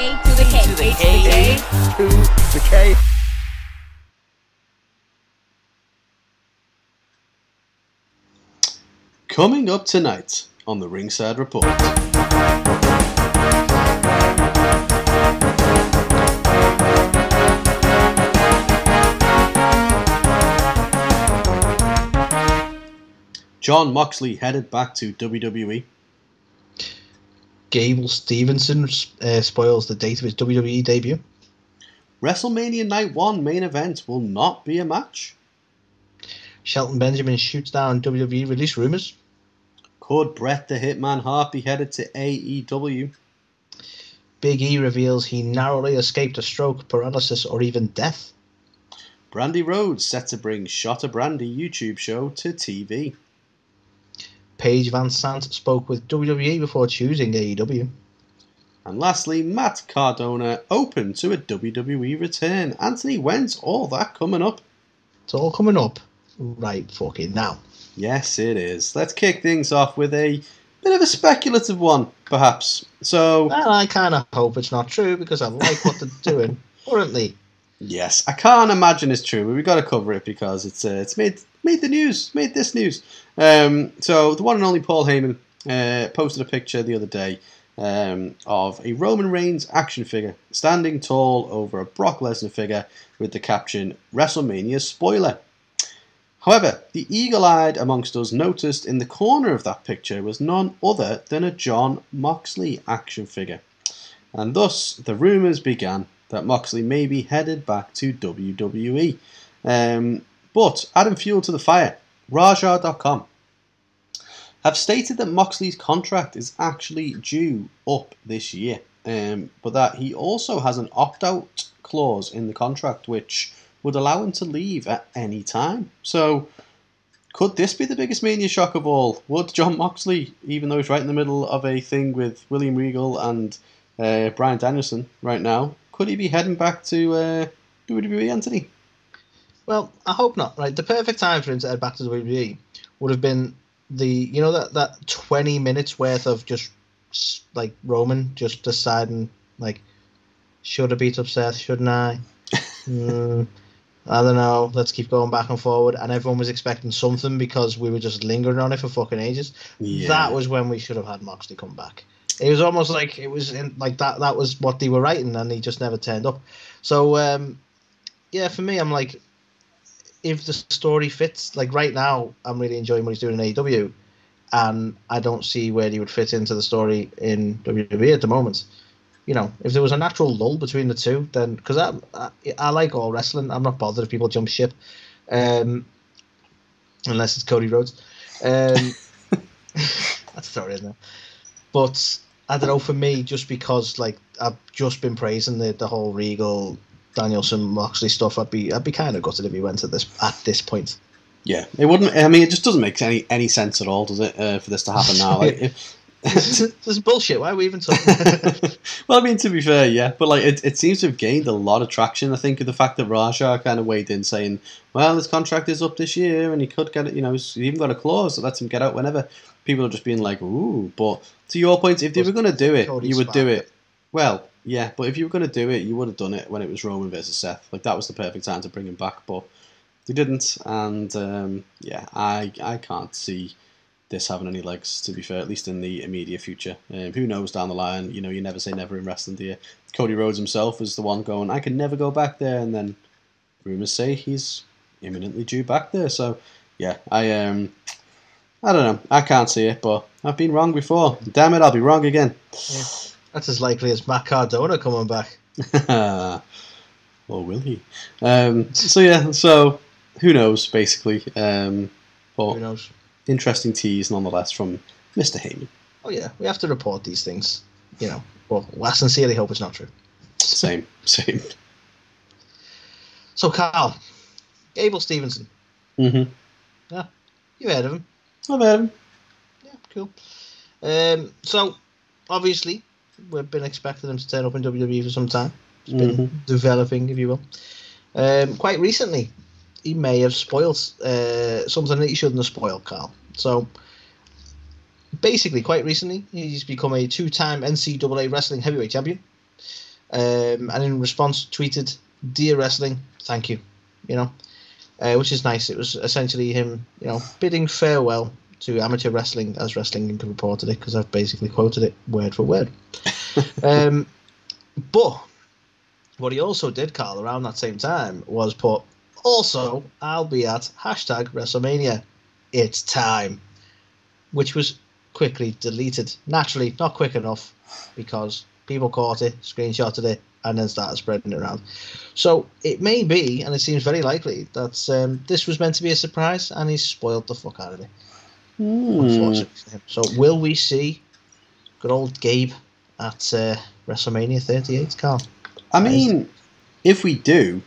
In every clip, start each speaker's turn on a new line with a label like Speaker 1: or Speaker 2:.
Speaker 1: A to the K.
Speaker 2: to the K.
Speaker 3: To the K.
Speaker 4: Coming up tonight on the Ringside Report. Jon Moxley headed back to. WWE.
Speaker 5: Gable Stevenson uh, spoils the date of his WWE debut.
Speaker 4: WrestleMania Night 1 main event will not be a match.
Speaker 5: Shelton Benjamin shoots down WWE release rumors.
Speaker 4: Could Bret the Hitman Hart be headed to AEW?
Speaker 5: Big E reveals he narrowly escaped a stroke, paralysis, or even death.
Speaker 4: Brandi Rhodes set to bring Shot of Brandi YouTube show to TV.
Speaker 5: Paige VanZant spoke with WWE before choosing AEW.
Speaker 4: And lastly, Matt Cardona open to a WWE return. Anthony Wentz, all that coming up.
Speaker 5: It's all coming up right fucking now.
Speaker 4: Yes, it is. Let's kick things off with a bit of a speculative one, perhaps. So,
Speaker 5: And I kind of hope it's not true because I like what they're doing currently.
Speaker 4: yes, I can't imagine it's true, but we've got to cover it because it's uh, it's made made the news, made this news. Um, so, the one and only Paul Heyman uh, posted a picture the other day um, of a Roman Reigns action figure standing tall over a Brock Lesnar figure with the caption WrestleMania spoiler. However, the eagle eyed amongst us noticed in the corner of that picture was none other than a Jon Moxley action figure. And thus the rumours began that Moxley may be headed back to WWE. Um, but adding fuel to the fire, Rajah.com have stated that Moxley's contract is actually due up this year, um, but that he also has an opt out clause in the contract which would allow him to leave at any time. So, could this be the biggest mania shock of all? Would Jon Moxley, even though he's right in the middle of a thing with William Regal and uh, Bryan Danielson right now, could he be heading back to uh, WWE, Anthony?
Speaker 5: Well, I hope not. Right, the perfect time for him to head back to WWE would have been the you know that that twenty minutes worth of just like Roman just deciding like should I beat up Seth? Shouldn't I? Hmm, I don't know. Let's keep going back and forward, and everyone was expecting something because we were just lingering on it for fucking ages. That was when we should have had Moxley come back. It was almost like it was in, like that. That was what they were writing, and he just never turned up. So um, yeah, for me, I'm like, if the story fits, like right now, I'm really enjoying what he's doing in AEW, and I don't see where he would fit into the story in WWE at the moment. You know, if there was a natural lull between the two, then because I, I I like all wrestling, I'm not bothered if people jump ship, um, unless it's Cody Rhodes. Um, that's a story, isn't it? But I don't know. For me, just because like I've just been praising the, the whole Regal, Danielson, Moxley stuff, I'd be I'd be kind of gutted if he went at this at this point.
Speaker 4: Yeah, it wouldn't. I mean, it just doesn't make any any sense at all, does it? Uh, for this to happen now, like, if,
Speaker 5: this is bullshit. Why are we even talking?
Speaker 4: well, I mean, to be fair, yeah, but like it, it seems to have gained a lot of traction. I think of the fact that Rajah kind of weighed in saying, "Well, his contract is up this year, and he could get it. You know, he's even got a clause that lets him get out whenever." People are just being like, "Ooh," but to your point, if they were going to do it, you would do it. Well, yeah, but if you were going to do it, you would have done it when it was Roman versus Seth. Like that was the perfect time to bring him back, but they didn't, and um, yeah, I I can't see this having any legs. To be fair, at least in the immediate future. Um, who knows down the line? You know, you never say never in wrestling, do you? Cody Rhodes himself is the one going, I can never go back there, and then rumors say he's imminently due back there. So yeah, I um. I don't know. I can't see it, but I've been wrong before. Damn it, I'll be wrong again.
Speaker 5: That's as likely as Matt Cardona coming back.
Speaker 4: or will he? Um, so yeah, so who knows? Basically, um, but
Speaker 5: Who knows?
Speaker 4: interesting tease nonetheless from Mr. Heyman.
Speaker 5: Oh yeah, we have to report these things. You know, well, I sincerely hope it's not true.
Speaker 4: Same, same.
Speaker 5: So Carl, Gable Stevenson,
Speaker 4: Mm-hmm.
Speaker 5: Yeah, you heard of him?
Speaker 4: I've heard of him.
Speaker 5: Yeah, cool. Um, so obviously we've been expecting him to turn up in WWE for some time. It's been
Speaker 4: Mhm.
Speaker 5: developing, if you will. Um, quite recently, he may have spoiled uh, something that he shouldn't have spoiled, Carl. So basically, quite recently, he's become a two-time NCAA wrestling heavyweight champion. um, and in response tweeted, "Dear wrestling, thank you." You know, uh, which is nice. It was essentially him, you know, bidding farewell to amateur wrestling as Wrestling Inc. reported it because I've basically quoted it word for word. um, but what he also did, Carl, around that same time was put, also, I'll be at hashtag WrestleMania. It's time. Which was quickly deleted. Naturally, not quick enough because people caught it, screenshotted it, and then started spreading it around. So it may be, and it seems very likely, that um, this was meant to be a surprise and he spoiled the fuck out of it. For. So will we see good old Gabe at uh, WrestleMania 38, Carl?
Speaker 4: I mean, if we do,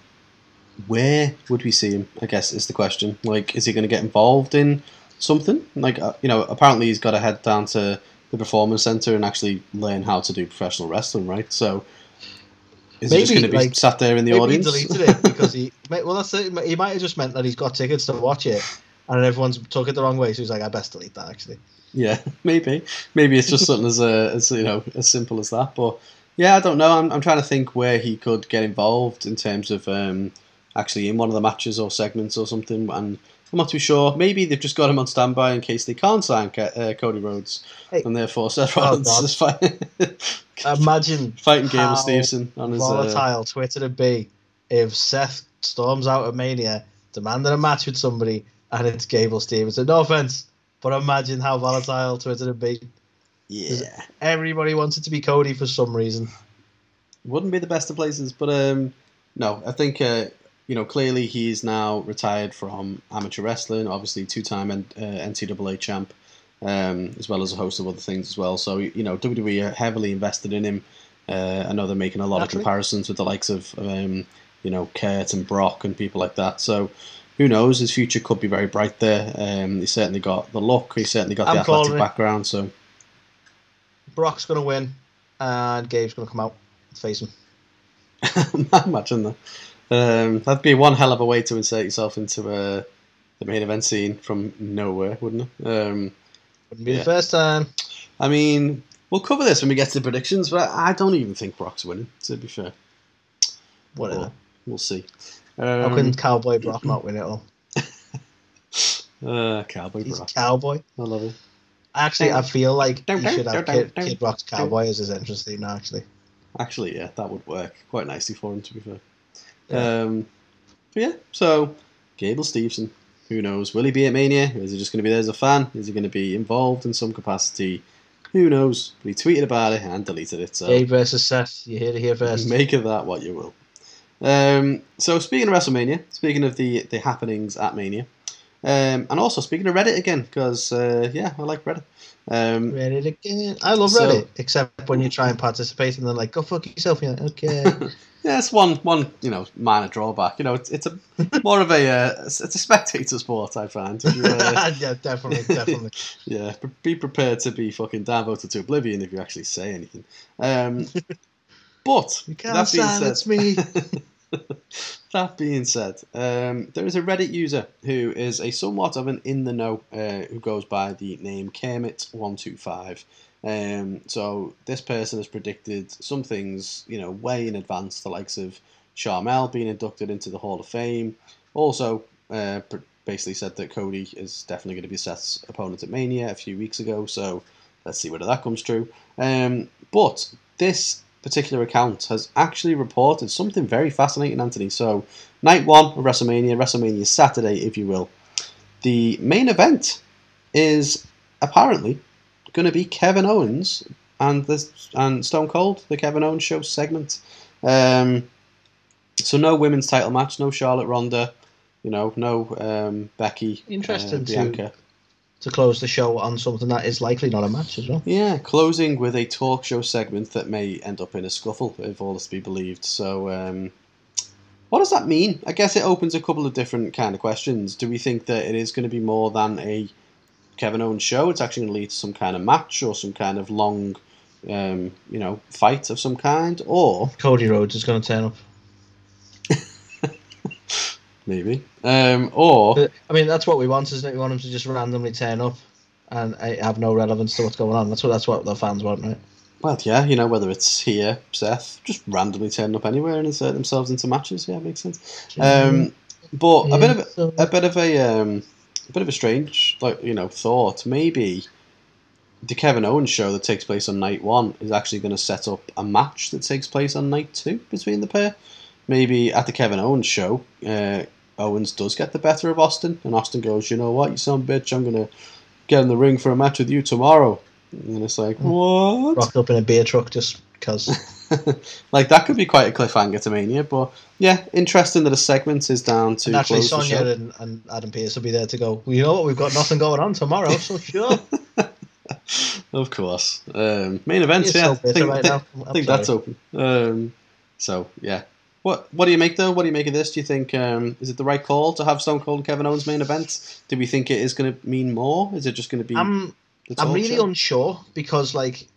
Speaker 4: where would we see him? I guess is the question. Like, is he going to get involved in something? Like, uh, you know, apparently he's got to head down to the performance center and actually learn how to do professional wrestling, right? So, is he just going to be
Speaker 5: like,
Speaker 4: sat there in the
Speaker 5: Maybe
Speaker 4: audience?
Speaker 5: he deleted it because he. Well, that's it. He might have just meant that he's got tickets to watch it, and everyone's took it the wrong way. So he's like, "I best delete that." Actually,
Speaker 4: Yeah, maybe. Maybe it's just something as uh, as you know as simple as that. But yeah, I don't know. I'm I'm trying to think where he could get involved in terms of um, actually in one of the matches or segments or something. And I'm not too sure. Maybe they've just got him on standby in case they can't sign uh, Cody Rhodes,
Speaker 5: Hey.
Speaker 4: and therefore Seth
Speaker 5: Oh,
Speaker 4: Rollins
Speaker 5: God.
Speaker 4: is fighting
Speaker 5: imagine
Speaker 4: fighting Gable Stevenson on his. Uh,
Speaker 5: Twitter would be if Seth storms out of Mania demanding a match with somebody, and it's Gable Stevenson. No offense, but imagine how volatile Twitter would be.
Speaker 4: yeah,
Speaker 5: Everybody wants it to be Cody for some reason.
Speaker 4: wouldn't be the best of places, but um, no, I think uh, you know clearly he's now retired from amateur wrestling. Obviously, two-time N- uh, NCAA champ, um, as well as a host of other things as well. So you know WWE are heavily invested in him. Uh, I know they're making a lot of comparisons with the likes of um, you know Kurt and Brock and people like that. So. Who knows? His future could be very bright there. Um, he's certainly got the look. He's certainly got the
Speaker 5: I'm calling
Speaker 4: athletic background. So
Speaker 5: Brock's gonna win, and Gabe's gonna come out and face him.
Speaker 4: Imagine that. Um, that'd be one hell of a way to insert yourself into uh, the main event scene from nowhere, wouldn't it? Um,
Speaker 5: Wouldn't be
Speaker 4: Yeah.
Speaker 5: the first time.
Speaker 4: I mean, we'll cover this when we get to the predictions, but I don't even think Brock's winning, to be fair.
Speaker 5: Whatever.
Speaker 4: We'll see.
Speaker 5: How
Speaker 4: Um,
Speaker 5: can Cowboy Brock not win it all?
Speaker 4: uh, Cowboy
Speaker 5: He's
Speaker 4: Brock.
Speaker 5: Cowboy.
Speaker 4: I love it.
Speaker 5: Actually, I feel like he should have Kid, Kid Rock's Cowboy as his entrance theme now. Actually,
Speaker 4: Actually, yeah, that would work quite nicely for him, to be fair.
Speaker 5: Yeah.
Speaker 4: Um, yeah, so Gable Stevenson, who knows? Will he be at Mania? Is he just going to be there as a fan? Is he going to be involved in some capacity? Who knows? But he tweeted about it and deleted it, so
Speaker 5: Gabe versus Seth. You hear it here first.
Speaker 4: make of that what you will. Um, so speaking of WrestleMania, speaking of the the happenings at Mania, um, and also speaking of Reddit again, because uh, yeah, I like Reddit. Um,
Speaker 5: Read it again. I love
Speaker 4: So-
Speaker 5: Reddit, except when you try and participate and they're like, "Go fuck yourself." You're like, okay.
Speaker 4: Yeah, it's one one you know minor drawback. You know, it's it's a more of a uh, it's a spectator sport. I find. You, uh,
Speaker 5: yeah, definitely, definitely.
Speaker 4: yeah, be prepared to be fucking downvoted to oblivion if you actually say anything. Um, but
Speaker 5: You can't
Speaker 4: that being
Speaker 5: silence
Speaker 4: said,
Speaker 5: me.
Speaker 4: that being said, um, there is a Reddit user who is a somewhat of an in the know uh, who goes by the name Kermit125. Um, so this person has predicted some things, you know, way in advance, the likes of Sharmell being inducted into the Hall of Fame. Also, uh, basically said that Cody is definitely going to be Seth's opponent at Mania a few weeks ago. So let's see whether that comes true. Um, but this particular account has actually reported something very fascinating, Anthony. So, night one of WrestleMania, WrestleMania Saturday, if you will. The main event is apparently going to be Kevin Owens and the and Stone Cold, the Kevin Owens show segment. Um, so no women's title match, no Charlotte Ronda, you know, no um, Becky,
Speaker 5: Interesting
Speaker 4: uh, Bianca.
Speaker 5: To close the show on something that is likely not a match as well.
Speaker 4: Yeah, closing with a talk show segment that may end up in a scuffle, if all is to be believed. So, um, what does that mean? I guess it opens a couple of different kind of questions. Do we think that it is going to be more than a Kevin Owens show? It's actually going to lead to some kind of match or some kind of long, um, you know, fight of some kind, or
Speaker 5: Cody Rhodes is going to turn up.
Speaker 4: Maybe, um, or
Speaker 5: But, I mean, that's what we want, isn't it? We want them to just randomly turn up and uh, have no relevance to what's going on. That's what that's what the fans want, right?
Speaker 4: Well, yeah, you know, whether it's here, Seth, just randomly turning up anywhere and insert themselves into matches, yeah, makes sense. Um, but a bit of a, a bit of a um, a bit of a strange, like you know, thought. Maybe the Kevin Owens show that takes place on night one is actually going to set up a match that takes place on night two between the pair. Maybe at the Kevin Owens show, uh, Owens does get the better of Austin, and Austin goes, "You know what, you son of a bitch, I'm going to get in the ring for a match with you tomorrow." And it's like, what?
Speaker 5: rocked up in a beer truck just because.
Speaker 4: like that could be quite a cliffhanger to Mania, but yeah, interesting that a segment is down to
Speaker 5: And actually, Sonya and, and Adam Pearce will be there to go. Well, you know what? We've got nothing going on tomorrow, so sure.
Speaker 4: Of course, um, main event.
Speaker 5: You're
Speaker 4: Yeah,
Speaker 5: so
Speaker 4: I think,
Speaker 5: right
Speaker 4: think that's open. Um, so yeah, what what do you make though? What do you make of this? Do you think um, is it the right call to have Stone Cold and Kevin Owens main event? Do we think it is going to mean more? Is it just going to be?
Speaker 5: I'm I'm really
Speaker 4: show?
Speaker 5: unsure because like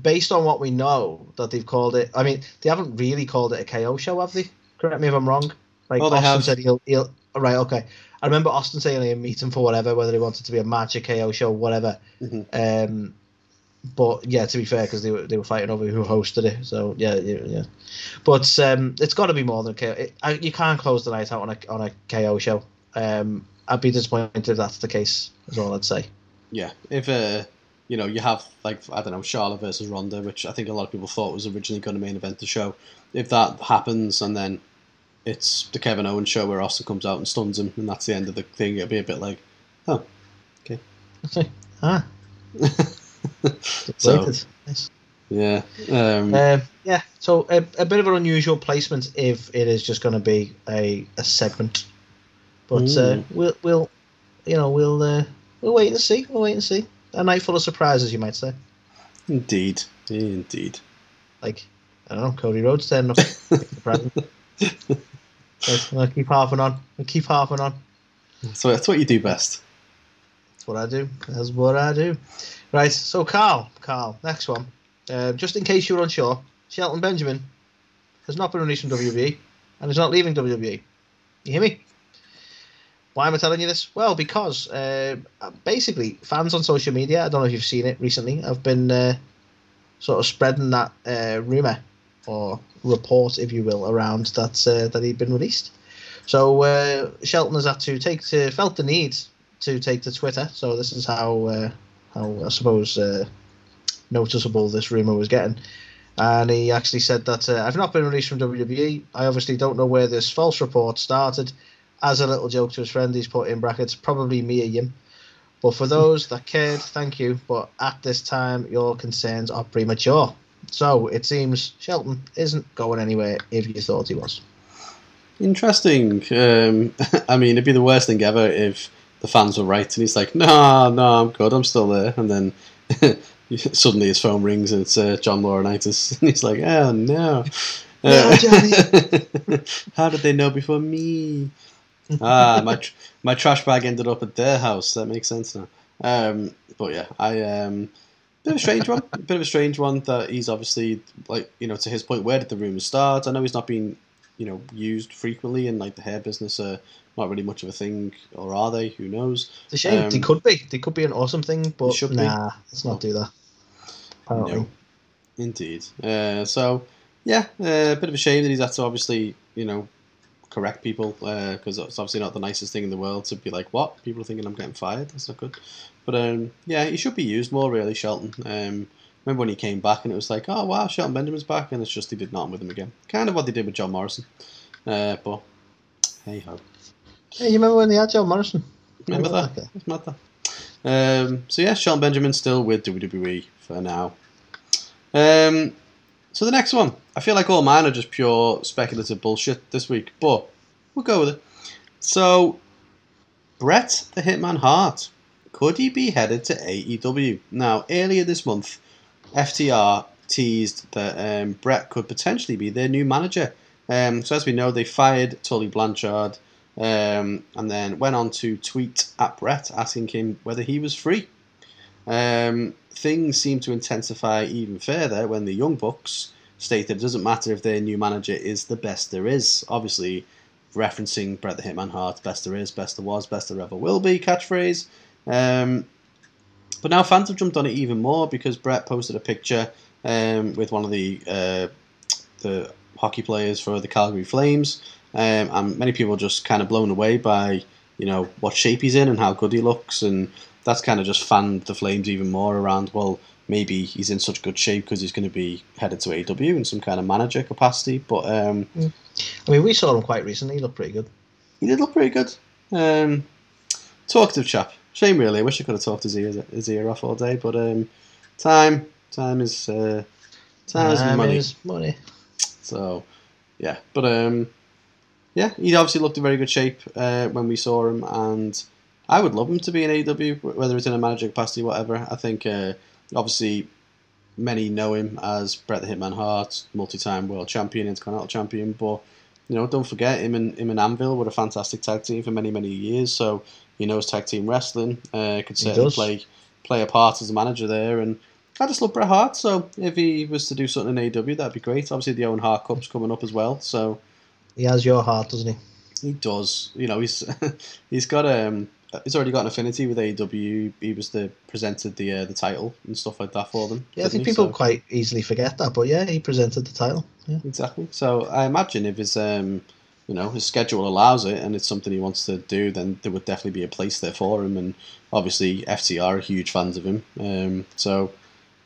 Speaker 5: based on what we know that they've called it. I mean, they haven't really called it a KO show, have they? Correct me if I'm wrong. Like
Speaker 4: Oh, they
Speaker 5: Austin
Speaker 4: have.
Speaker 5: said he'll he'll right okay. I remember Austin saying he'll meet him for whatever, whether he wanted to be a match, a KO show, whatever.
Speaker 4: Mhm.
Speaker 5: Um, but yeah, to be fair, because they were they were fighting over who hosted it, so yeah, yeah, yeah. But um, it's got to be more than KO. It, I, you can't close the night out on a on a KO show. Um, I'd be disappointed if that's the case. Is all I'd say.
Speaker 4: Yeah, if uh, you know, you have like I don't know, Charlotte versus Ronda, which I think a lot of people thought was originally going to main event the show. If that happens, and then it's the Kevin Owens show where Austin comes out and stuns him, and that's the end of the thing, it'll be a bit like, oh, okay,
Speaker 5: Ah,
Speaker 4: so.
Speaker 5: Nice.
Speaker 4: yeah, um,
Speaker 5: Um, yeah, so a, a bit of an unusual placement if it is just going to be a, a segment, but uh, we'll we'll you know we'll uh, we'll wait and see. We'll wait and see. A night full of surprises, you might say.
Speaker 4: indeed, indeed.
Speaker 5: Like I don't know, Cody Rhodes turning up. Surprising. I'll keep harping on. I'll keep harping on.
Speaker 4: So that's what you do best.
Speaker 5: That's what I do. That's what I do. Right, so Carl, Carl, next one. Uh, just in case you're unsure, Shelton Benjamin has not been released from WWE and is not leaving WWE. You hear me? Why am I telling you this? Well, because uh, basically fans on social media, I don't know if you've seen it recently, have been uh, sort of spreading that uh, rumor or report, if you will, around that uh, that he'd been released. So uh, Shelton has had to take to felt the need to take to Twitter. So this is how uh, how I suppose uh, noticeable this rumor was getting. And he actually said that uh, I've not been released from WWE. I obviously don't know where this false report started. As a little joke to his friend, he's put in brackets probably me or him. But for those that cared, thank you. But at this time, your concerns are premature. So it seems Shelton isn't going anywhere if you thought he was.
Speaker 4: Interesting. Um, I mean, it'd be the worst thing ever if the fans were right and he's like, no, no, I'm good, I'm still there. And then suddenly his phone rings and it's uh, John Laurinaitis. And he's like, oh, no.
Speaker 5: No,
Speaker 4: Uh,
Speaker 5: Johnny.
Speaker 4: How did they know before me? ah, my tr- my trash bag ended up at their house. That makes sense now. Um, but yeah, I um, bit of a strange one. A bit of a strange one that he's obviously like you know to his point. Where did the rumors start? I know he's not been you know used frequently in like the Hurt Business. Uh, not really much of a thing, or are they? Who knows?
Speaker 5: It's a shame.
Speaker 4: Um,
Speaker 5: they could be. They could be an awesome thing, but
Speaker 4: should be.
Speaker 5: nah, let's not do that. Apparently.
Speaker 4: No. Indeed. Uh, so yeah, uh, a bit of a shame that he's had to obviously you know correct people because it's obviously not the nicest thing in the world to be like, what people are thinking I'm getting fired. That's not good. But um, yeah, he should be used more really, Shelton. Um, remember when he came back and it was like, oh wow, Shelton Benjamin's back, and it's just he did nothing with him again. Kind of what they did with John Morrison. Uh, but hey ho.
Speaker 5: Hey, you remember when they had Joe Morrison?
Speaker 4: Remember that?
Speaker 5: Okay.
Speaker 4: It's mad that. Um, so yeah, Sean Benjamin still with WWE for now. Um, so the next one, I feel like all mine are just pure speculative bullshit this week, but we'll go with it. So, Bret the Hitman Hart, could he be headed to AEW? Now, earlier this month, FTR teased that um, Bret could potentially be their new manager. Um, so as we know, they fired Tully Blanchard um, and then went on to tweet at Bret asking him whether he was free. Um, things seem to intensify even further when the Young Bucks stated it doesn't matter if their new manager is the best there is. Obviously, referencing Bret the Hitman Hart, best there is, best there was, best there ever will be catchphrase. Um, but now fans have jumped on it even more because Bret posted a picture um, with one of the uh, the hockey players for the Calgary Flames, um, and many people just kind of blown away by you know what shape he's in and how good he looks, and that's kind of just fanned the Flames even more around. Well, maybe he's in such good shape because he's going to be headed to AW in some kind of manager capacity. But um,
Speaker 5: I mean, we saw him quite recently. He looked pretty good.
Speaker 4: he did look pretty good. Um, talkative chap. Shame, really. I wish I could have talked his ear, his ear off all day. But um, time, time is uh, time is money.
Speaker 5: is money.
Speaker 4: So, yeah. But um, yeah, he obviously looked in very good shape uh, when we saw him, and I would love him to be in AW, whether it's in a manager capacity, whatever. I think uh, obviously many know him as Bret the Hitman Hart, multi-time world champion, intercontinental champion, but you know, don't forget him and him and Anvil were a fantastic tag team for many many years. So he knows tag team wrestling. Uh, could certainly play play a part as a manager there, and I just love Bret Hart. So if he was to do something in AW, that'd be great. Obviously, the Owen Hart Cup's coming up as well, so
Speaker 5: He has your heart, doesn't he?
Speaker 4: he does. You know, he's he's got um he's already got an affinity with AW. He was the presented the uh, the title and stuff like that for them.
Speaker 5: Yeah, I think people
Speaker 4: So-
Speaker 5: quite easily forget that, but yeah, he presented the title. Yeah.
Speaker 4: Exactly. So I imagine if his um, you know, his schedule allows it and it's something he wants to do, then there would definitely be a place there for him. And obviously, FTR are huge fans of him. Um, so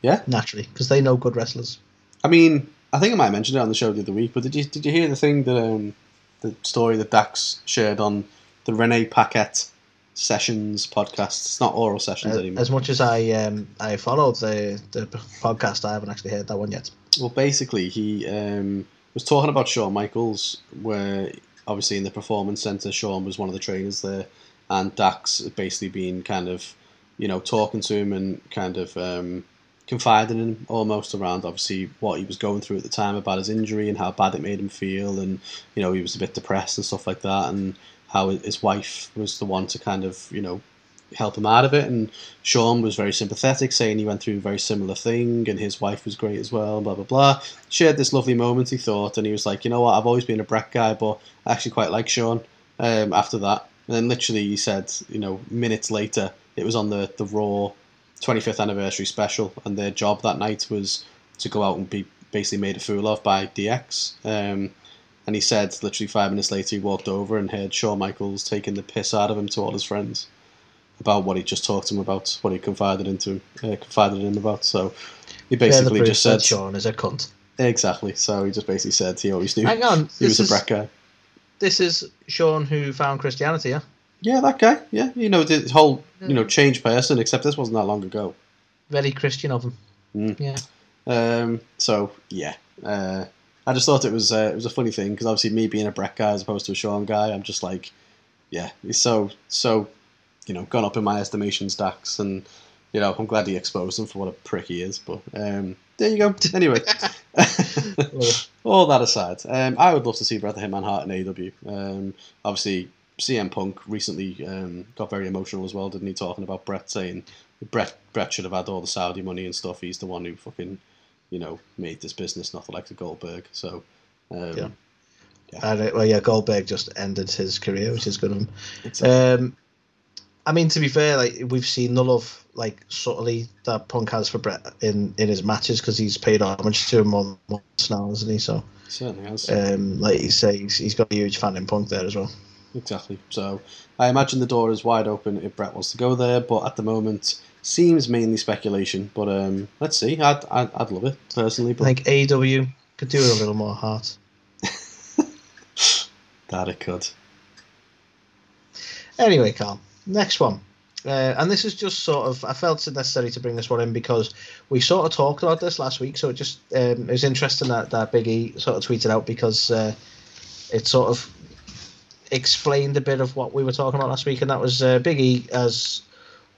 Speaker 4: yeah,
Speaker 5: Naturally, because they know good wrestlers.
Speaker 4: I mean, I think I might have mentioned it on the show the other week, but did you did you hear the thing that um, the story that Dax shared on the Renee Paquette Sessions podcast? It's not oral sessions
Speaker 5: Uh,
Speaker 4: anymore.
Speaker 5: as much as I um, I followed the the podcast, I haven't actually heard that one yet.
Speaker 4: Well, basically, he um, was talking about Shawn Michaels, where obviously in the performance center, Shawn was one of the trainers there, and Dax had basically been kind of, you know, talking to him and kind of um, confiding in him almost around obviously what he was going through at the time about his injury and how bad it made him feel, and you know he was a bit depressed and stuff like that, and how his wife was the one to kind of you know help him out of it and Shawn was very sympathetic, saying he went through a very similar thing, and his wife was great as well. Blah blah blah. Shared this lovely moment, he thought, and he was like, you know what, I've always been a Bret guy, but I actually quite like Shawn. Um, after that, and then literally he said, you know, minutes later, it was on the the Raw 25th anniversary special, and their job that night was to go out and be basically made a fool of by DX. Um, and he said, literally five minutes later, he walked over and heard Shawn Michaels taking the piss out of him to all his friends about what he just talked to him about, what he confided into him, uh, confided in him about. So he basically
Speaker 5: proof
Speaker 4: just said
Speaker 5: Shawn is a cunt.
Speaker 4: exactly. So he just basically said he always knew
Speaker 5: Hang on,
Speaker 4: he was
Speaker 5: this
Speaker 4: a
Speaker 5: is
Speaker 4: Bret guy.
Speaker 5: this is Shawn who found Christianity. Yeah,
Speaker 4: Yeah, that guy. Yeah, you know, the whole you know changed person. Except this wasn't that long ago.
Speaker 5: very Christian of him.
Speaker 4: Mm.
Speaker 5: Yeah,
Speaker 4: Um, so yeah, uh, I just thought it was uh, it was a funny thing because obviously me being a Bret guy as opposed to a Shawn guy, I'm just like, yeah, he's so so, you know, gone up in my estimation stacks, and you know, I'm glad he exposed him for what a prick he is. But um, there you go. Anyway, all that aside, um, I would love to see Bret the Hitman Hart in AW. Um, obviously, CM Punk recently um, got very emotional as well, didn't he? Talking about Bret saying Bret Bret should have had all the Saudi money and stuff. He's the one who fucking you know made this business, not the Goldberg. So um,
Speaker 5: Yeah. And, uh, well, yeah, Goldberg just ended his career, which is good
Speaker 4: exactly.
Speaker 5: Um, I mean, to be fair, like we've seen the love, like subtly that Punk has for Bret in in his matches because he's paid homage to him more than once now, hasn't he? So,
Speaker 4: certainly has.
Speaker 5: um, like you say, he's, he's got a huge fan in Punk there as well.
Speaker 4: Exactly. So I imagine the door is wide open if Bret wants to go there, but at the moment seems mainly speculation. But um, let's see. I'd, I'd, I'd love it personally,
Speaker 5: I think AEW could do with a little more heart.
Speaker 4: that it could.
Speaker 5: Anyway, Carl, next one. Uh, and this is just sort of, I felt it necessary to bring this one in because we sort of talked about this last week. So it just, um, it was interesting that, that Big E sort of tweeted out because uh, it sort of explained a bit of what we were talking about last week. And that was uh, Big E as,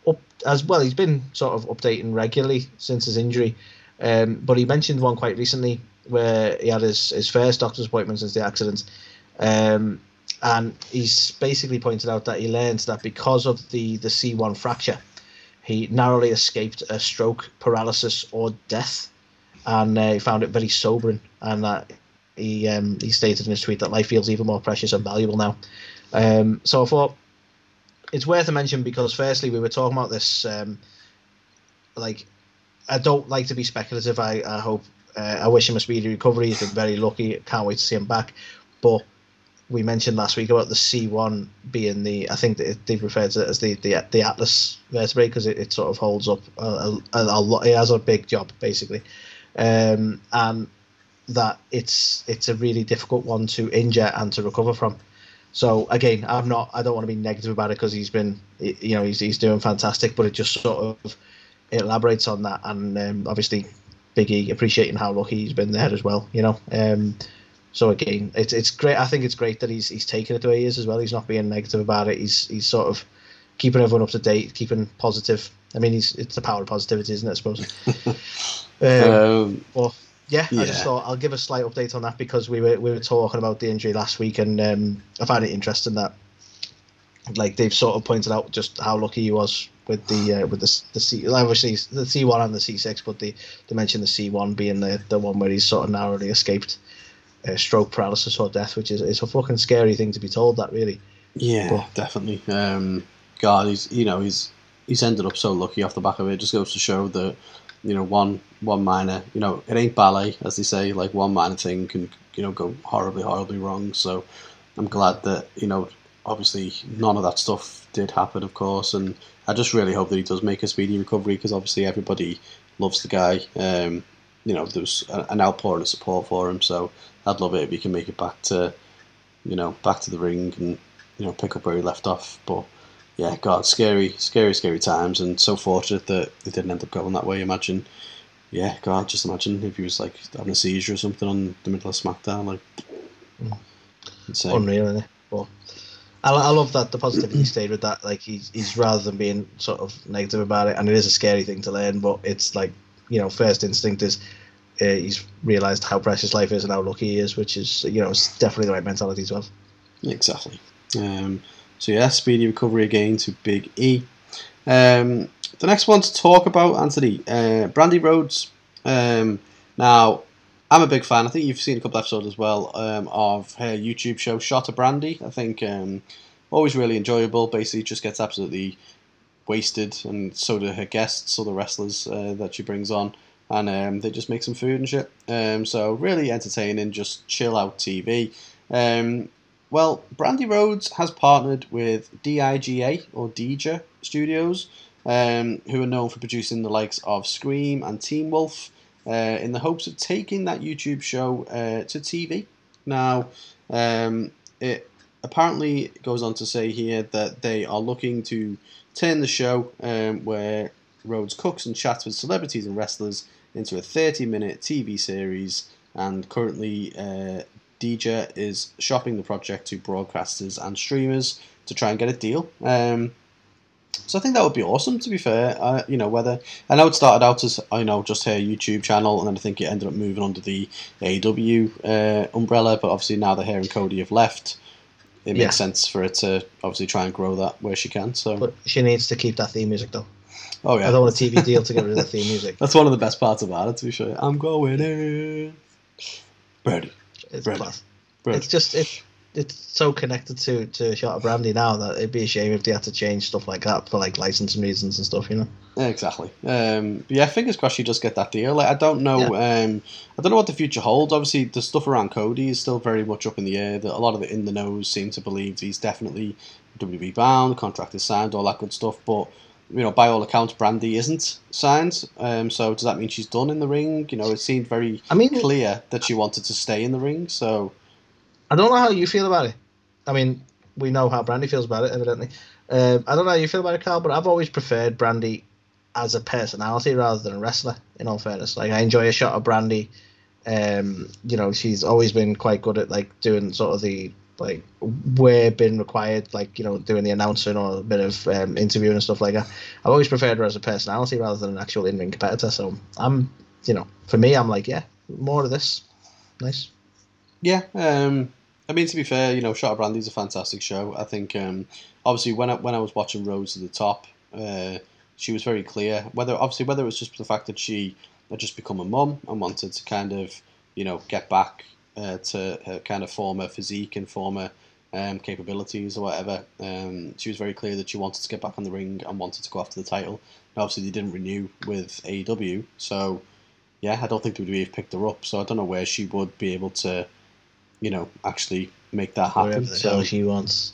Speaker 5: up, as well, he's been sort of updating regularly since his injury. Um, but he mentioned one quite recently where he had his, his first doctor's appointment since the accident. Um, and he's basically pointed out that he learned that because of the, the C1 fracture, he narrowly escaped a stroke, paralysis, or death, and uh, he found it very sobering. And that he um, he stated in his tweet that life feels even more precious and valuable now. Um, so I thought it's worth a mention because firstly we were talking about this um, like I don't like to be speculative. I, I hope uh, I wish him a speedy recovery. He's been very lucky. Can't wait to see him back. But we mentioned last week about the C1 being the I think they've referred to it as the the, the Atlas vertebrae because it, it sort of holds up a, a, a lot. It has a big job basically, um, and that it's it's a really difficult one to injure and to recover from. So again, I'm not. I don't want to be negative about it because he's been, you know, he's he's doing fantastic. But it just sort of it elaborates on that, and um, obviously, Biggie appreciating how lucky he's been there as well. You know, um, so again, it's it's great. I think it's great that he's he's taken it the way he is as well. He's not being negative about it. He's he's sort of keeping everyone up to date, keeping positive. I mean, he's it's the power of positivity, isn't it? I suppose. um, um, but yeah, yeah, I just thought I'll give a slight update on that because we were we were talking about the injury last week, and um, I found it interesting that like they've sort of pointed out just how lucky he was with the uh, with the the C obviously the C one and the C six, but the they mentioned the C one being the the one where he's sort of narrowly escaped uh, stroke paralysis or death, which is it's a fucking scary thing to be told. That really.
Speaker 4: Yeah, but, definitely. Um, God, he's you know he's he's ended up so lucky off the back of it. it. Just goes to show that you know one one minor you know it ain't ballet as they say. Like one minor thing can you know go horribly horribly wrong. So I'm glad that you know obviously none of that stuff did happen, of course, and I just really hope that he does make a speedy recovery because obviously everybody loves the guy. Um, you know, there's an outpouring of support for him, so I'd love it if he can make it back to, you know, back to the ring and you know pick up where he left off. But yeah, God, scary, scary, scary times, and so fortunate that it didn't end up going that way. Imagine, yeah, God, just imagine if he was like having a seizure or something on the middle of SmackDown, like
Speaker 5: mm. insane. unreal, isn't it? But I, I love that the positivity stayed with that. Like he's he's rather than being sort of negative about it, and it is a scary thing to learn, but it's like you know, first instinct is uh, he's realised how precious life is and how lucky he is, which is you know it's definitely the right mentality to have.
Speaker 4: Exactly. Um, so yeah, speedy recovery again to Big E. Um, the next one to talk about, Anthony, uh, Brandi Rhodes. Um, now, I'm a big fan. I think you've seen a couple episodes as well um, of her YouTube show, Shot of Brandi. I think um, always really enjoyable. Basically, just gets absolutely wasted, and so do her guests, other wrestlers uh, that she brings on and um, they just make some food and shit. Um, so really entertaining, just chill out TV. Um, well, Brandi Rhodes has partnered with DIGA or Dija Studios, um, who are known for producing the likes of Scream and Teen Wolf, uh, in the hopes of taking that YouTube show uh, to TV. Now, um, it apparently goes on to say here that they are looking to turn the show um, where Rhodes cooks and chats with celebrities and wrestlers into a 30 minute TV series, and currently uh, Dija is shopping the project to broadcasters and streamers to try and get a deal. Um, so I think that would be awesome. To be fair, uh, you know whether I know it started out as I know just her YouTube channel, and then I think it ended up moving under the AW uh, umbrella. But obviously now that her and Cody have left, it makes yeah. sense for it to obviously try and grow that where she can. So,
Speaker 5: but she needs to keep that theme music though.
Speaker 4: Oh yeah. I
Speaker 5: don't want a TV deal to get rid of the theme music.
Speaker 4: That's one of the best parts about it. To be sure, I'm going in. Brady.
Speaker 5: It's Brady. class. It's just it. It's so connected to to Shot of Brandi now that it'd be a shame if they had to change stuff like that for like licensing reasons and stuff, you know.
Speaker 4: Yeah, exactly. Um, yeah, fingers crossed you just get that deal. Like, I don't know. Yeah. Um, I don't know what the future holds. Obviously, the stuff around Cody is still very much up in the air. That a lot of the in the knows seem to believe he's definitely WWE bound, contract is signed, all that good stuff. But you know, by all accounts, Brandi isn't signed. Um, so does that mean she's done in the ring? You know, it seemed very I mean, clear that she wanted to stay in the ring. So
Speaker 5: I don't know how you feel about it. I mean, we know how Brandi feels about it, evidently. Um, I don't know how you feel about it, Carl, but I've always preferred Brandi as a personality rather than a wrestler. In all fairness, like I enjoy a shot of Brandi. Um, you know, she's always been quite good at like doing sort of the like where been required, like you know, doing the announcing or a bit of um, interviewing and stuff like that. I've always preferred her as a personality rather than an actual in-ring competitor. So I'm, you know, for me, I'm like, yeah, more of this. Nice.
Speaker 4: Yeah. Um, I mean, to be fair, you know, Shot of Brandi's a fantastic show. I think, um, obviously, when I, when I was watching Rhodes to the Top, uh, she was very clear. Whether obviously whether it was just the fact that she had just become a mum and wanted to kind of, you know, get back uh, to her kind of former physique and former um, capabilities or whatever. Um, she was very clear that she wanted to get back on the ring and wanted to go after the title. And obviously, they didn't renew with AEW, so yeah, I don't think WWE have picked her up. So I don't know where she would be able to, you know, actually make that happen.
Speaker 5: Wherever the
Speaker 4: so
Speaker 5: hell she wants.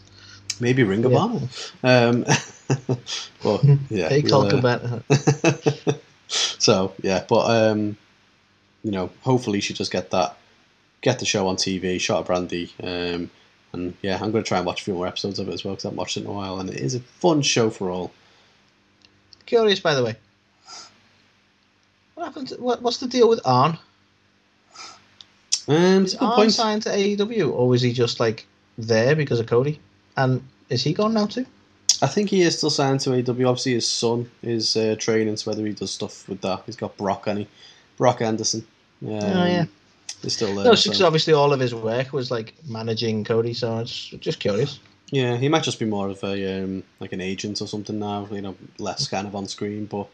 Speaker 4: maybe Ring of. Honor. Um, but yeah, they
Speaker 5: talk
Speaker 4: uh,
Speaker 5: about
Speaker 4: so yeah, but um, you know, hopefully she just get that, get the show on TV, shot of Brandi, um, and yeah, I'm going to try and watch a few more episodes of it as well because I haven't watched it in a while, and it is a fun show for all.
Speaker 5: Curious, by the way. What happened? To, what, what's the deal with Arn?
Speaker 4: Um,
Speaker 5: Is
Speaker 4: it's a good
Speaker 5: Arn
Speaker 4: point.
Speaker 5: signed to AEW, or was he just like there because of Cody? And is he gone now too?
Speaker 4: I think he is still signed to AEW. Obviously, his son is uh, training, so whether he does stuff with that, he's got Brock, and he Brock Anderson. Um,
Speaker 5: Oh, yeah.
Speaker 4: He's still there.
Speaker 5: no,
Speaker 4: so-
Speaker 5: because obviously all of his work was like managing Cody. So it's just curious.
Speaker 4: Yeah, he might just be more of a um, like an agent or something now. You know, less kind of on screen, but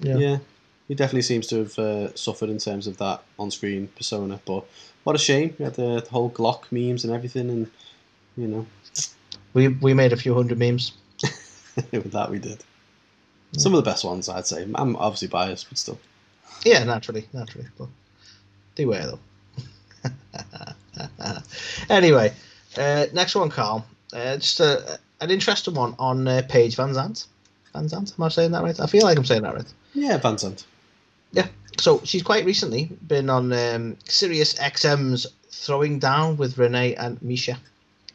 Speaker 5: Yeah.
Speaker 4: yeah, he definitely seems to have uh, suffered in terms of that on screen persona. But what a shame! We had the, the whole Glock memes and everything, and you know,
Speaker 5: We we made a few hundred memes.
Speaker 4: with that we did. Some of the best ones, I'd say. I'm obviously biased, but still.
Speaker 5: Yeah, naturally, naturally. But they were though. anyway, uh, next one, Carl. Uh, just a, an interesting one on uh, Paige Van Zant. Van Zant, am I saying that right? I feel like I'm saying that right.
Speaker 4: Yeah, Van Zandt. Yeah.
Speaker 5: So she's quite recently been on um, Sirius XM's Throwing Down with Renee and Miesha.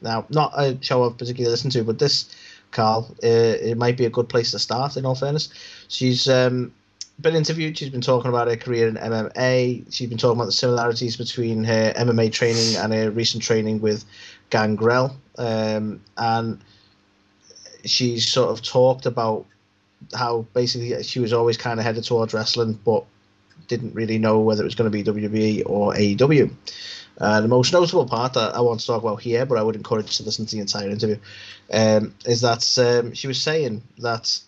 Speaker 5: Now, not a show I've particularly listened to, but this, Carl, uh, it might be a good place to start. In all fairness, she's um, been interviewed. She's been talking about her career in MMA. She's been talking about the similarities between her MMA training and her recent training with Gangrel, um, and she's sort of talked about how basically she was always kind of headed towards wrestling, but didn't really know whether it was going to be WWE or AEW. Uh, the most notable part that I want to talk about here, but I would encourage you to listen to the entire interview, um, is that um, she was saying that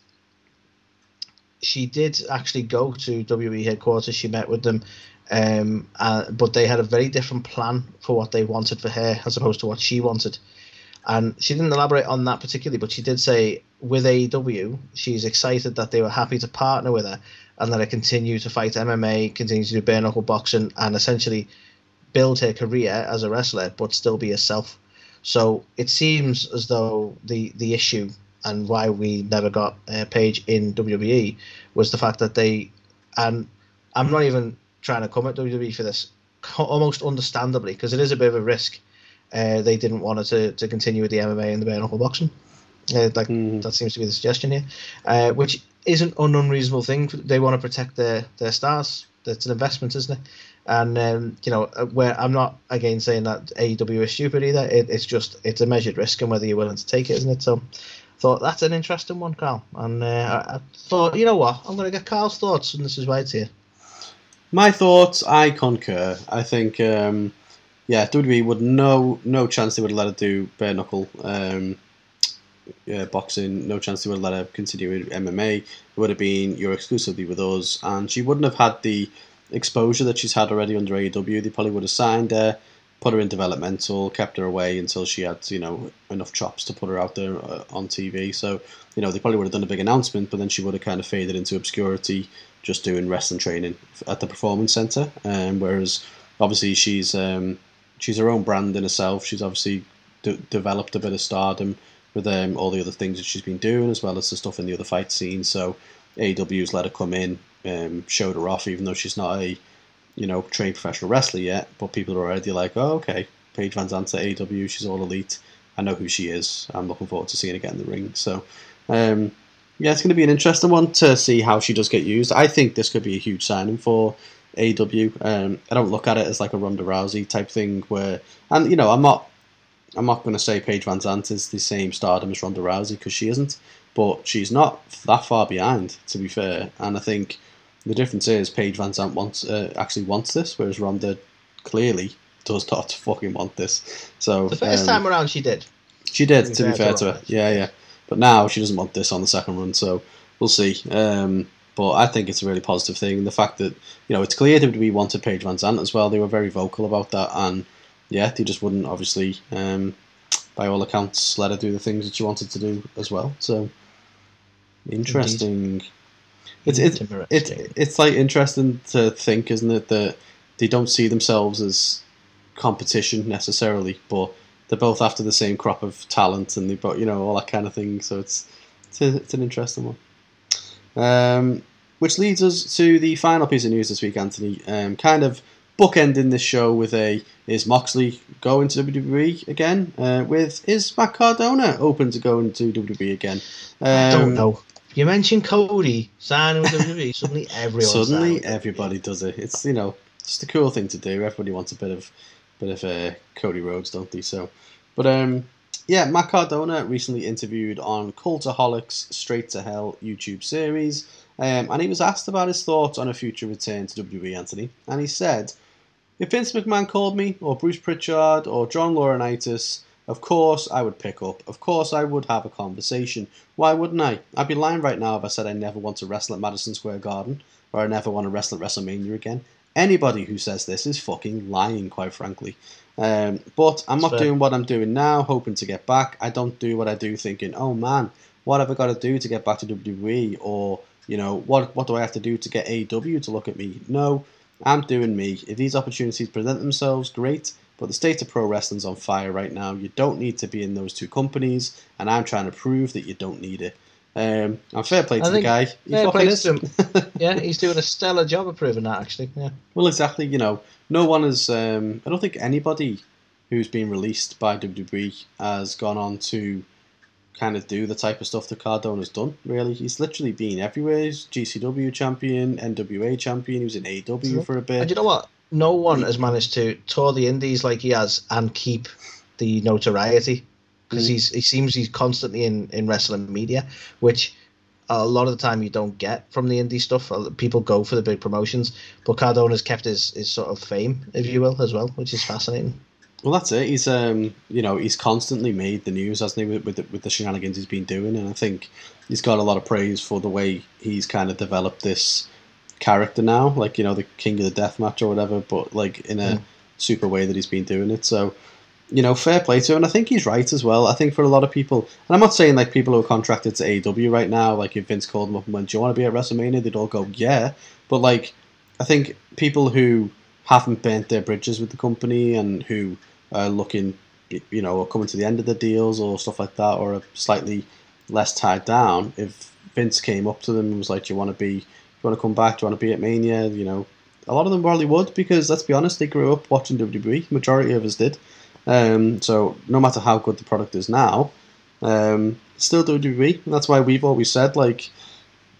Speaker 5: she did actually go to WWE headquarters. She met with them, um, uh, but they had a very different plan for what they wanted for her as opposed to what she wanted. And she didn't elaborate on that particularly, but she did say with AEW, she's excited that they were happy to partner with her and that I continue to fight MMA, continue to do bare knuckle boxing, and essentially build her career as a wrestler, but still be herself. So it seems as though the the issue and why we never got uh, Paige in WWE was the fact that they, and I'm not even trying to come at WWE for this, almost understandably, because it is a bit of a risk. Uh, they didn't want to, to continue with the MMA and the bare knuckle boxing. Uh, like
Speaker 4: Mhm.
Speaker 5: that seems to be the suggestion here, uh, which isn't an unreasonable thing. They want to protect their their stars. That's an investment, isn't it? And um, you know, uh, where I'm not again saying that AEW is stupid either. It, it's just it's a measured risk and whether you're willing to take it, isn't it? So, thought that's an interesting one, Carl. And uh, I, thought, you know what, I'm going to get Carl's thoughts, and this is why it's here.
Speaker 4: My thoughts, I concur. I think, um, yeah, WWE would no no chance they would let her do bare knuckle um, yeah, boxing. No chance they would let her continue with MMA. It would have been you're exclusively with us, and she wouldn't have had the exposure that she's had already under AEW. They probably would have signed her, put her in developmental, kept her away until she had you know enough chops to put her out there uh, on TV. So you know they probably would have done a big announcement, but then she would have kind of faded into obscurity, just doing wrestling training at the performance center. Um, whereas obviously she's um, she's her own brand in herself. She's obviously de- developed a bit of stardom with um, all the other things that she's been doing, as well as the stuff in the other fight scenes. So AEW's let her come in, um, showed her off, even though she's not a you know trained professional wrestler yet. But people are already like, oh, okay, Paige Van Zandt at AEW, she's all elite. I know who she is. I'm looking forward to seeing her get in the ring. So. Um, yeah, it's going to be an interesting one to see how she does get used. I think this could be a huge signing for AW. Um, I don't look at it as like a Ronda Rousey type thing where, and you know, I'm not, I'm not going to say Paige Van Zandt is the same stardom as Ronda Rousey because she isn't, but she's not that far behind to be fair. And I think the difference is Paige Van Zandt wants uh, actually wants this, whereas Ronda clearly does not fucking want this. So
Speaker 5: The first
Speaker 4: um,
Speaker 5: time around, she did.
Speaker 4: she did,
Speaker 5: To be
Speaker 4: to be
Speaker 5: fair
Speaker 4: fair
Speaker 5: to
Speaker 4: to
Speaker 5: her.
Speaker 4: her. Yeah, yeah. But now she doesn't want this on the second run, so we'll see. Um, but I think it's a really positive thing. The fact that, you know, it's clear that we wanted Paige Van Zandt as well. They were very vocal about that, and yeah, they just wouldn't obviously um, by all accounts, let her do the things that she wanted to do as well. So interesting. It's it's it's it's like interesting to think, isn't it, that they don't see themselves as competition necessarily, but they're both after the same crop of talent, and they both you know all that kind of thing. So it's it's, a, it's an interesting one. Um, which leads us to the final piece of news this week, Anthony. Um, kind of bookending this show with a is Moxley going to WWE again? Uh, with is Matt Cardona open to going to WWE again? Um,
Speaker 5: I don't know. You mentioned Cody signing with WWE. Suddenly, everyone
Speaker 4: Suddenly, everybody does it. It's you know just a cool thing to do. Everybody wants a bit of bit of uh, Cody Rhodes, don't they? So, but um, yeah, Matt Cardona recently interviewed on Cultaholic's Straight to Hell YouTube series, um, and he was asked about his thoughts on a future return to WWE, Anthony, and he said, "If Vince McMahon called me, or Bruce Pritchard, or John Laurinaitis." Of course, I would pick up. Of course, I would have a conversation. Why wouldn't I? I'd be lying right now if I said I never want to wrestle at Madison Square Garden or I never want to wrestle at WrestleMania again. Anybody who says this is fucking lying, quite frankly. Um, but I'm not doing what I'm doing now, hoping to get back. I don't do what I do thinking, oh man, what have I got to do to get back to WWE? Or, you know, what, what do I have to do to get AEW to look at me? No, I'm doing me. If these opportunities present themselves, great. But the state of pro wrestling's on fire right now. You don't need to be in those two companies, and I'm trying to prove that you don't need it. Um, and fair play to
Speaker 5: I
Speaker 4: the guy.
Speaker 5: Fair play to him. Yeah, he's doing a stellar job of proving that. Actually, yeah.
Speaker 4: Well, exactly. You know, no one has. Um, I don't think anybody who's been released by WWE has gone on to kind of do the type of stuff that Cardone Cardona's done. Really, he's literally been everywhere. He's GCW champion, NWA champion. He was in AEW
Speaker 5: True.
Speaker 4: for a bit.
Speaker 5: And you know what? No one has managed to tour the indies like he has and keep the notoriety because
Speaker 4: Mm.
Speaker 5: he's he seems he's constantly in in wrestling media, which a lot of the time you don't get from the indie stuff. People go for the big promotions, but Cardona's kept his his sort of fame, if you will, as well, which is fascinating.
Speaker 4: Well, that's it. He's um, you know, he's constantly made the news, hasn't he, with with the, with the shenanigans he's been doing, and I think he's got a lot of praise for the way he's kind of developed this character now, like you know, the king of the death match or whatever, but like in a
Speaker 5: Yeah.
Speaker 4: super way that he's been doing it. So, you know, fair play to him, and I think he's right as well. I think for a lot of people, and I'm not saying like people who are contracted to AEW right now, like if Vince called them up and went, "Do you want to be at WrestleMania?" They'd all go, "Yeah," but like I think people who haven't burnt their bridges with the company and who are looking, you know, or coming to the end of the deals or stuff like that, or are slightly less tied down. If Vince came up to them and was like, "Do you want to be? Do you want to come back? Do you want to be at Mania?" You know, a lot of them probably would because let's be honest, they grew up watching WWE. Majority of us did. Um, so no matter how good the product is now, um, still WWE. That's why we've always said like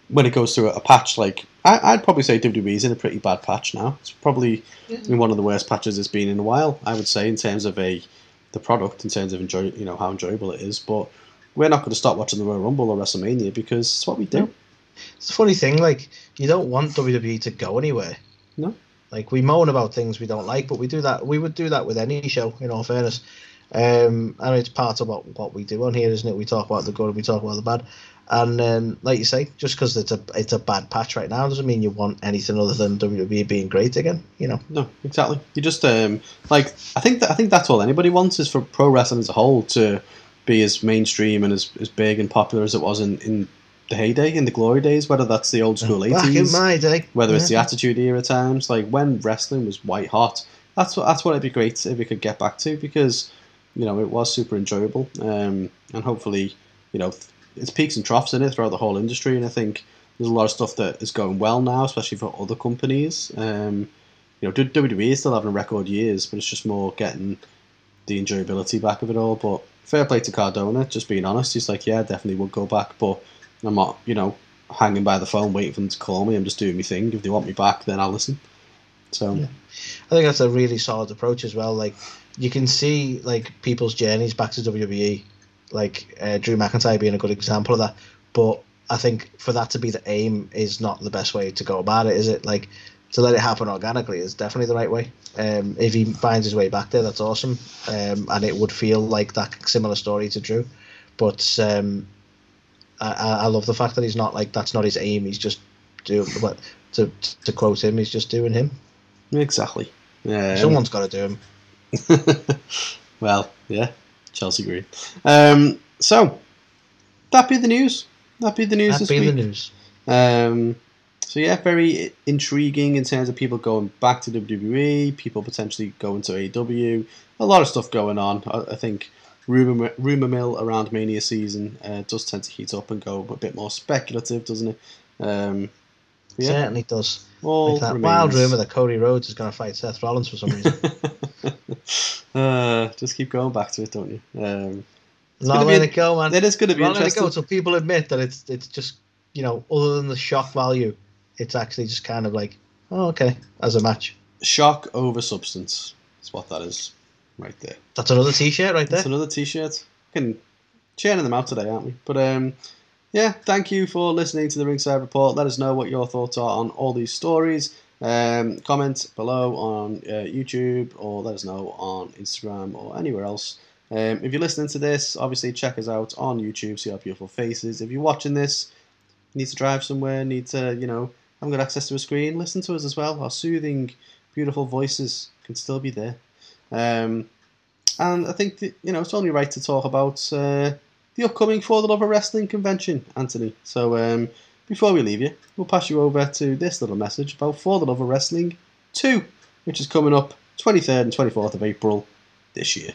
Speaker 4: when it goes through a patch, like I, I'd probably say WWE is in a pretty bad patch now. It's probably one of the worst patches it's been in a while. I would say in terms of a the product, in terms of enjoy, you know how enjoyable it is. But we're not going to stop watching the Royal Rumble or WrestleMania because it's what we do.
Speaker 5: It's a funny thing, like you don't want WWE to go anywhere.
Speaker 4: No.
Speaker 5: Like we moan about things we don't like, but we do that. We would do that with any show. In all fairness, um, mean it's part of what, what we do on here, isn't it? We talk about the good, and we talk about the bad, and um, like you say, just because it's a it's a bad patch right now doesn't mean you want anything other than WWE being great again. You know.
Speaker 4: No, exactly. You just um like I think that I think that's all anybody wants is for pro wrestling as a whole to be as mainstream and as, as big and popular as it was in, in the heyday, in the glory days, whether that's the old school
Speaker 5: Back in my day,
Speaker 4: whether it's the attitude era times, like when wrestling was white hot. That's what that's what it'd be great if we could get back to because, you know, it was super enjoyable. Um and hopefully, you know, it's peaks and troughs in it throughout the whole industry and I think there's a lot of stuff that is going well now, especially for other companies. Um you know, WWE is still having record years, but it's just more getting the enjoyability back of it all. But fair play to Cardona, just being honest. He's like, yeah, definitely would go back, but I'm not, you know, hanging by the phone waiting for them to call me. I'm just doing my thing. If they want me back, then I'll listen. So,
Speaker 5: Yeah. I think that's a really solid approach as well. Like you can see like people's journeys back to WWE, like uh, Drew McIntyre being a good example of that. But I think for that to be the aim is not the best way to go about it, is it? Like to let it happen organically is definitely the right way. Um, if he finds his way back there, that's awesome, um, and it would feel like that similar story to Drew. But um, I, I love the fact that he's not like that's not his aim. He's just doing what to to quote him. He's just doing him.
Speaker 4: exactly. Yeah.
Speaker 5: Someone's got to do him.
Speaker 4: well, yeah. Chelsea Green. Um, so that be the news. That be the news
Speaker 5: That
Speaker 4: this
Speaker 5: be
Speaker 4: week.
Speaker 5: the news.
Speaker 4: Um, so yeah, very intriguing in terms of people going back to WWE, people potentially going to AEW. A lot of stuff going on. I, I think rumor rumor mill around Mania season uh, does tend to heat up and go a bit more speculative, doesn't it? Um, yeah,
Speaker 5: Certainly does.
Speaker 4: all
Speaker 5: Like that
Speaker 4: remains-
Speaker 5: wild rumor that Cody Rhodes is going to fight Seth Rollins for some reason.
Speaker 4: uh, just keep going back to it, don't you? Um,
Speaker 5: Not letting it go, man.
Speaker 4: it is going to be
Speaker 5: Not it
Speaker 4: interesting.
Speaker 5: go until people admit that it's it's just you know other than the shock value, it's actually just kind of like oh okay as a match.
Speaker 4: Shock over substance. That's what that is, right there.
Speaker 5: That's another T-shirt right there.
Speaker 4: That's another T-shirt. Can churning them out today, aren't we? But um, yeah, thank you for listening to the Ringside Report. Let us know what your thoughts are on all these stories. Um, comment below on uh, YouTube or let us know on Instagram or anywhere else. Um, if you're listening to this, obviously check us out on YouTube. See our beautiful faces. If you're watching this, need to drive somewhere, need to you know haven't got access to a screen, listen to us as well. Our soothing, beautiful voices can still be there. Um, and I think you know it's only right to talk about uh, the upcoming For the Love of Wrestling convention, Anthony. So um, before we leave you, we'll pass you over to this little message about For the Love of Wrestling 2, which is coming up 23rd and 24th of April this year.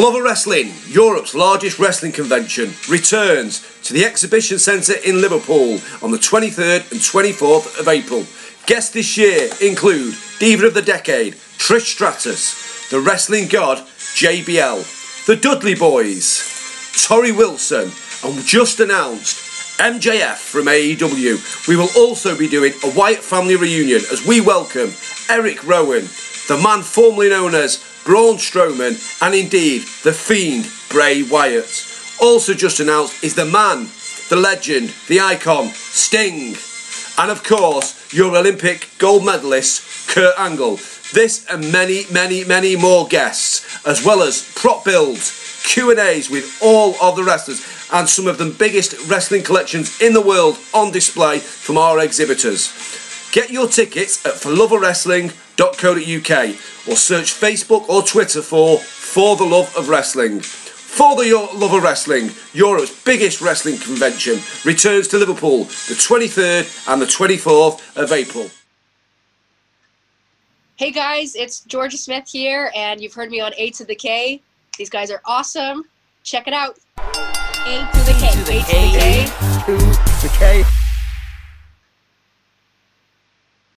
Speaker 1: For Wrestling, Europe's largest wrestling convention, returns to the Exhibition Centre in Liverpool on the 23rd and 24th of April. Guests this year include Diva of the Decade, Trish Stratus, the Wrestling God, JBL, the Dudley Boyz, Torrie Wilson, and just announced MJF from AEW. We will also be doing a Wyatt family reunion as we welcome Eric Rowan, the man formerly known as Braun Strowman, and indeed the Fiend Bray Wyatt. Also just announced is the man, the legend, the icon, Sting. And of course, your Olympic gold medalist, Kurt Angle. This and many, many, many more guests, as well as prop builds, Q&As with all of the wrestlers and some of the biggest wrestling collections in the world on display from our exhibitors. Get your tickets at forloveofwrestling.co.uk or search Facebook or Twitter for For the Love of Wrestling. For the Yo- Love of Wrestling, Europe's biggest wrestling convention, returns to Liverpool the 23rd and the 24th of April.
Speaker 2: Hey guys, it's Georgia Smith here, and you've heard me on A to the K. These guys are awesome. Check it out. A to the K.
Speaker 3: to the
Speaker 2: A to the K.
Speaker 3: K. To the K.